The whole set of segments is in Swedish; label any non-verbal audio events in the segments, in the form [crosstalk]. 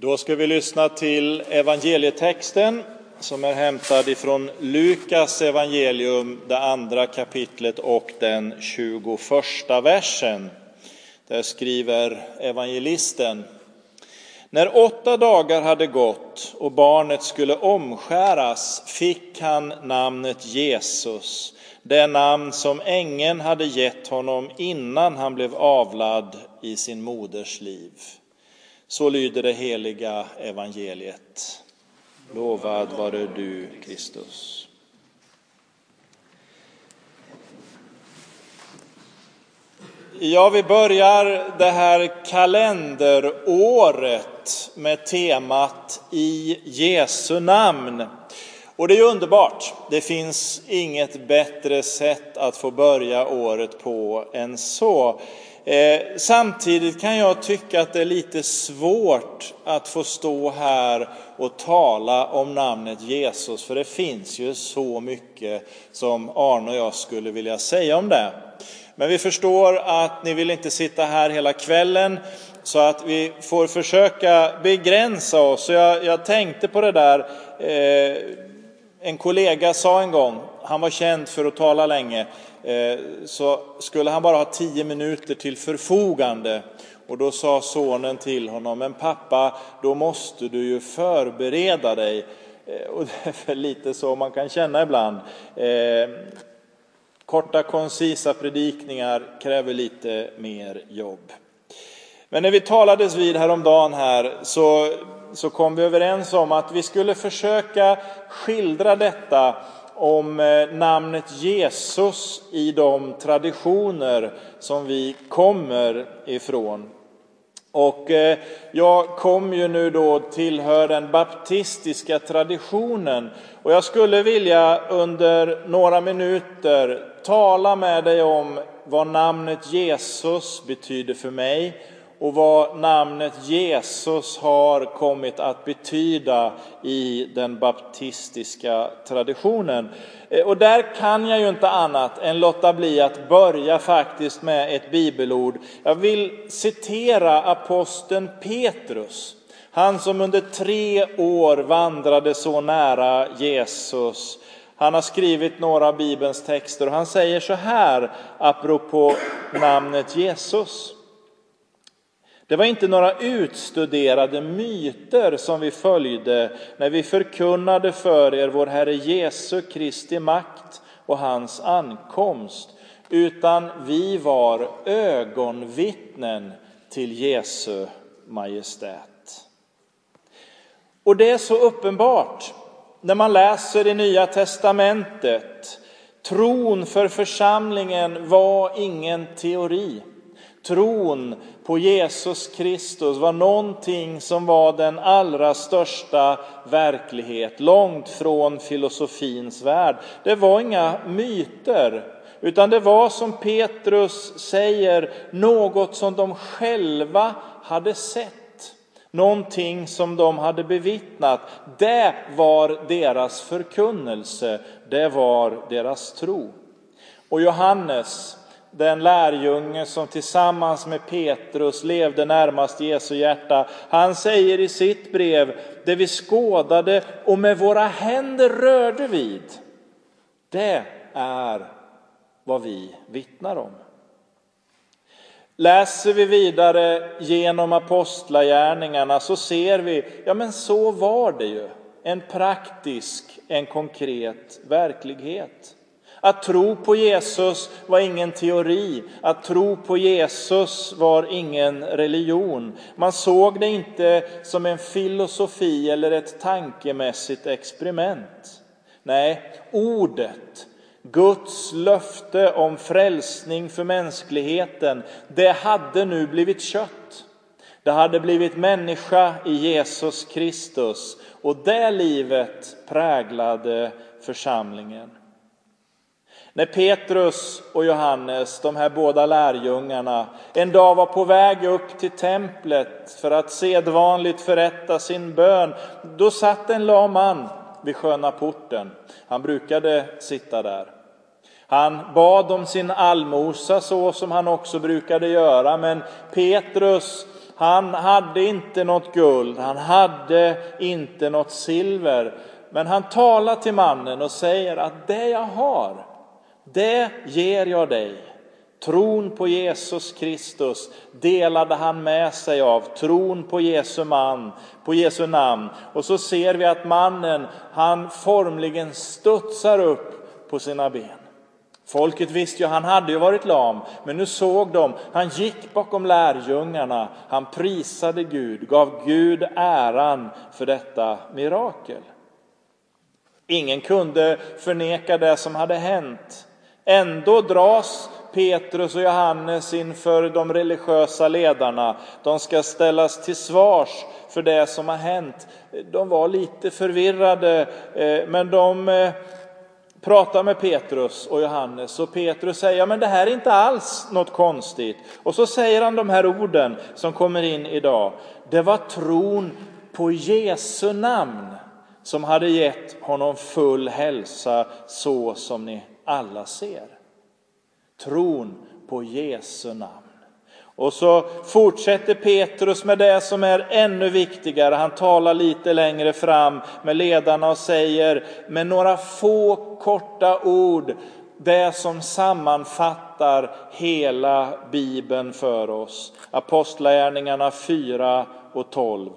Då ska vi lyssna till evangelietexten som är hämtad ifrån Lukas evangelium, det andra kapitlet och den 21 versen. Där skriver evangelisten. När åtta dagar hade gått och barnet skulle omskäras fick han namnet Jesus, det namn som ängeln hade gett honom innan han blev avlad i sin moders liv. Så lyder det heliga evangeliet. Lovad vare du, Kristus. Ja, vi börjar det här kalenderåret med temat i Jesu namn. Och det är underbart. Det finns inget bättre sätt att få börja året på än så. Eh, samtidigt kan jag tycka att det är lite svårt att få stå här och tala om namnet Jesus, för det finns ju så mycket som Arne och jag skulle vilja säga om det. Men vi förstår att ni vill inte sitta här hela kvällen, så att vi får försöka begränsa oss. Så jag, jag tänkte på det där, eh, en kollega sa en gång, han var känd för att tala länge, Eh, så skulle han bara ha tio minuter till förfogande. Och då sa sonen till honom, men pappa, då måste du ju förbereda dig. Eh, och [laughs] det är väl lite så man kan känna ibland. Eh, korta, koncisa predikningar kräver lite mer jobb. Men när vi talades vid häromdagen här så, så kom vi överens om att vi skulle försöka skildra detta om eh, namnet Jesus i de traditioner som vi kommer ifrån. Och eh, jag kom ju nu då tillhör den baptistiska traditionen och jag skulle vilja under några minuter tala med dig om vad namnet Jesus betyder för mig och vad namnet Jesus har kommit att betyda i den baptistiska traditionen. Eh, och där kan jag ju inte annat än låta bli att börja faktiskt med ett bibelord. Jag vill citera aposteln Petrus. Han som under tre år vandrade så nära Jesus. Han har skrivit några av Bibelns texter och han säger så här apropå namnet Jesus. Det var inte några utstuderade myter som vi följde när vi förkunnade för er vår Herre Jesu Kristi makt och hans ankomst, utan vi var ögonvittnen till Jesu Majestät. Och det är så uppenbart när man läser i Nya Testamentet. Tron för församlingen var ingen teori. Tron på Jesus Kristus var någonting som var den allra största verklighet, långt från filosofins värld. Det var inga myter, utan det var som Petrus säger, något som de själva hade sett. Någonting som de hade bevittnat. Det var deras förkunnelse, det var deras tro. Och Johannes, den lärjunge som tillsammans med Petrus levde närmast Jesu hjärta. Han säger i sitt brev, det vi skådade och med våra händer rörde vid, det är vad vi vittnar om. Läser vi vidare genom apostlagärningarna så ser vi, ja men så var det ju. En praktisk, en konkret verklighet. Att tro på Jesus var ingen teori, att tro på Jesus var ingen religion. Man såg det inte som en filosofi eller ett tankemässigt experiment. Nej, ordet, Guds löfte om frälsning för mänskligheten, det hade nu blivit kött. Det hade blivit människa i Jesus Kristus och det livet präglade församlingen. När Petrus och Johannes, de här båda lärjungarna, en dag var på väg upp till templet för att sedvanligt förrätta sin bön, då satt en lam man vid sköna porten. Han brukade sitta där. Han bad om sin allmosa så som han också brukade göra, men Petrus Han hade inte något guld, han hade inte något silver. Men han talar till mannen och säger att det jag har, det ger jag dig. Tron på Jesus Kristus delade han med sig av, tron på Jesu, man, på Jesu namn. Och så ser vi att mannen, han formligen studsar upp på sina ben. Folket visste ju, han hade ju varit lam, men nu såg de, han gick bakom lärjungarna, han prisade Gud, gav Gud äran för detta mirakel. Ingen kunde förneka det som hade hänt. Ändå dras Petrus och Johannes inför de religiösa ledarna. De ska ställas till svars för det som har hänt. De var lite förvirrade, eh, men de eh, pratar med Petrus och Johannes och Petrus säger, ja men det här är inte alls något konstigt. Och så säger han de här orden som kommer in idag. Det var tron på Jesu namn som hade gett honom full hälsa så som ni alla ser. Tron på Jesu namn. Och så fortsätter Petrus med det som är ännu viktigare. Han talar lite längre fram med ledarna och säger med några få korta ord det som sammanfattar hela Bibeln för oss. Apostlagärningarna 4 och 12.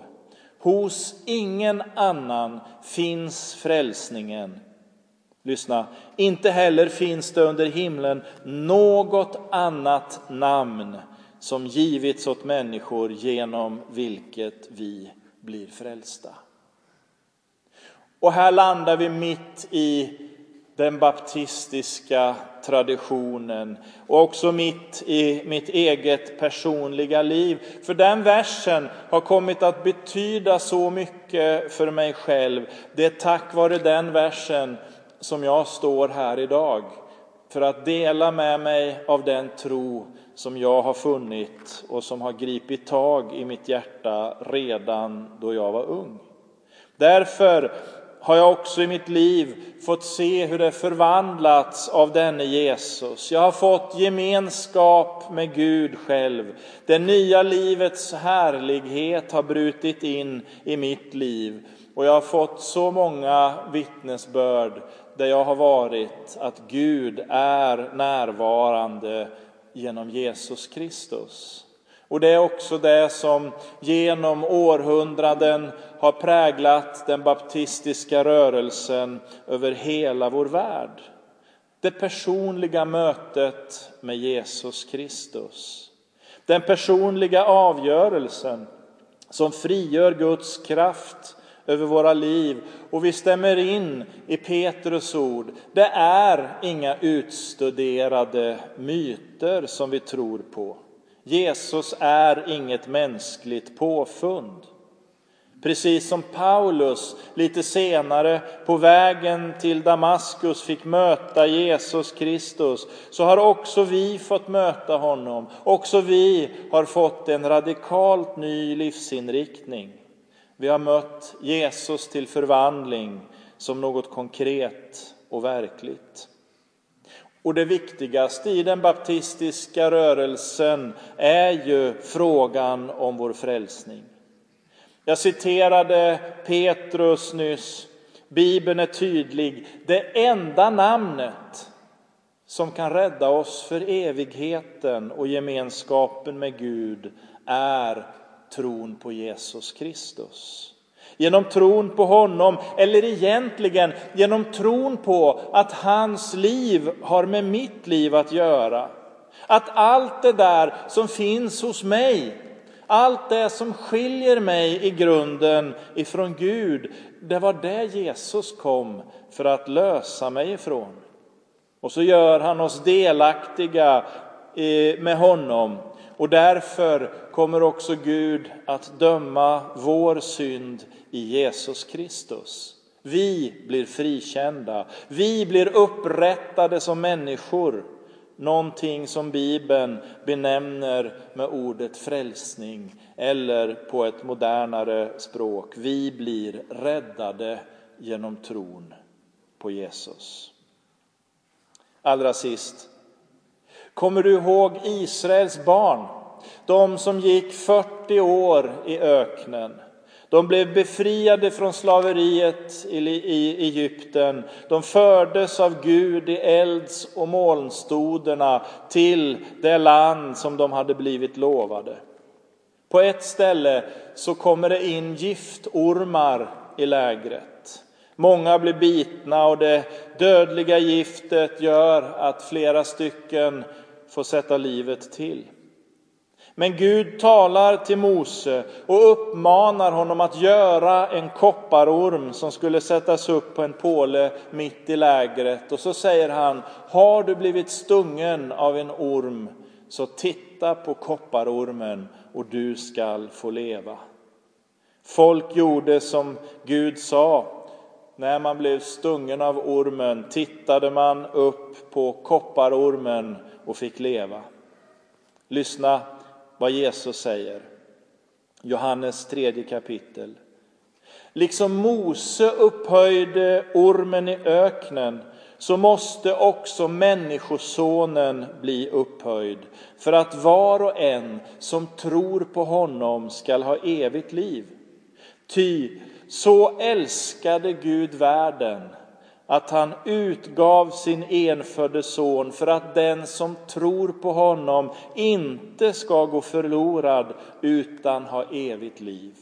Hos ingen annan finns frälsningen. Lyssna, inte heller finns det under himlen något annat namn som givits åt människor genom vilket vi blir frälsta. Och här landar vi mitt i den baptistiska traditionen och också mitt i mitt eget personliga liv. För den versen har kommit att betyda så mycket för mig själv. Det är tack vare den versen som jag står här idag för att dela med mig av den tro som jag har funnit och som har gripit tag i mitt hjärta redan då jag var ung. Därför har jag också i mitt liv fått se hur det förvandlats av denne Jesus. Jag har fått gemenskap med Gud själv. Det nya livets härlighet har brutit in i mitt liv och jag har fått så många vittnesbörd där jag har varit att Gud är närvarande genom Jesus Kristus. Och det är också det som genom århundraden har präglat den baptistiska rörelsen över hela vår värld. Det personliga mötet med Jesus Kristus. Den personliga avgörelsen som frigör Guds kraft över våra liv. Och vi stämmer in i Petrus ord. Det är inga utstuderade myter som vi tror på. Jesus är inget mänskligt påfund. Precis som Paulus lite senare på vägen till Damaskus fick möta Jesus Kristus så har också vi fått möta honom. Också vi har fått en radikalt ny livsinriktning. Vi har mött Jesus till förvandling som något konkret och verkligt. Och det viktigaste i den baptistiska rörelsen är ju frågan om vår frälsning. Jag citerade Petrus nyss. Bibeln är tydlig. Det enda namnet som kan rädda oss för evigheten och gemenskapen med Gud är tron på Jesus Kristus. Genom tron på honom, eller egentligen genom tron på att hans liv har med mitt liv att göra. Att allt det där som finns hos mig, allt det som skiljer mig i grunden ifrån Gud, det var det Jesus kom för att lösa mig ifrån. Och så gör han oss delaktiga eh, med honom och därför kommer också Gud att döma vår synd i Jesus Kristus. Vi blir frikända, vi blir upprättade som människor. Någonting som Bibeln benämner med ordet frälsning eller på ett modernare språk. Vi blir räddade genom tron på Jesus. Allra sist, Kommer du ihåg Israels barn De som gick 40 år i öknen. De blev befriade från slaveriet i Egypten. De fördes av Gud i elds och molnstoderna till det land som de hade blivit lovade. På ett ställe så kommer det in giftormar i lägret. Många blir bitna och det dödliga giftet gör att flera stycken får sätta livet till. Men Gud talar till Mose och uppmanar honom att göra en kopparorm som skulle sättas upp på en påle mitt i lägret. Och så säger han, har du blivit stungen av en orm så titta på kopparormen och du skall få leva. Folk gjorde som Gud sa. När man blev stungen av ormen tittade man upp på kopparormen och fick leva. Lyssna vad Jesus säger. Johannes tredje kapitel. Liksom Mose upphöjde ormen i öknen så måste också Människosonen bli upphöjd för att var och en som tror på honom skall ha evigt liv. Ty så älskade Gud världen att han utgav sin enfödde son för att den som tror på honom inte ska gå förlorad utan ha evigt liv.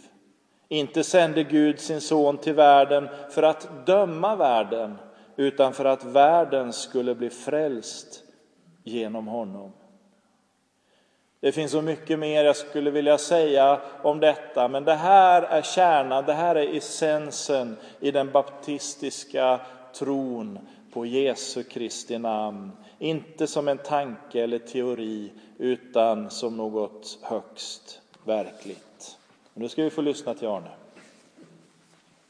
Inte sände Gud sin son till världen för att döma världen utan för att världen skulle bli frälst genom honom. Det finns så mycket mer jag skulle vilja säga om detta, men det här är kärnan, det här är essensen i den baptistiska tron på Jesu Kristi namn. Inte som en tanke eller teori, utan som något högst verkligt. Nu ska vi få lyssna till Arne.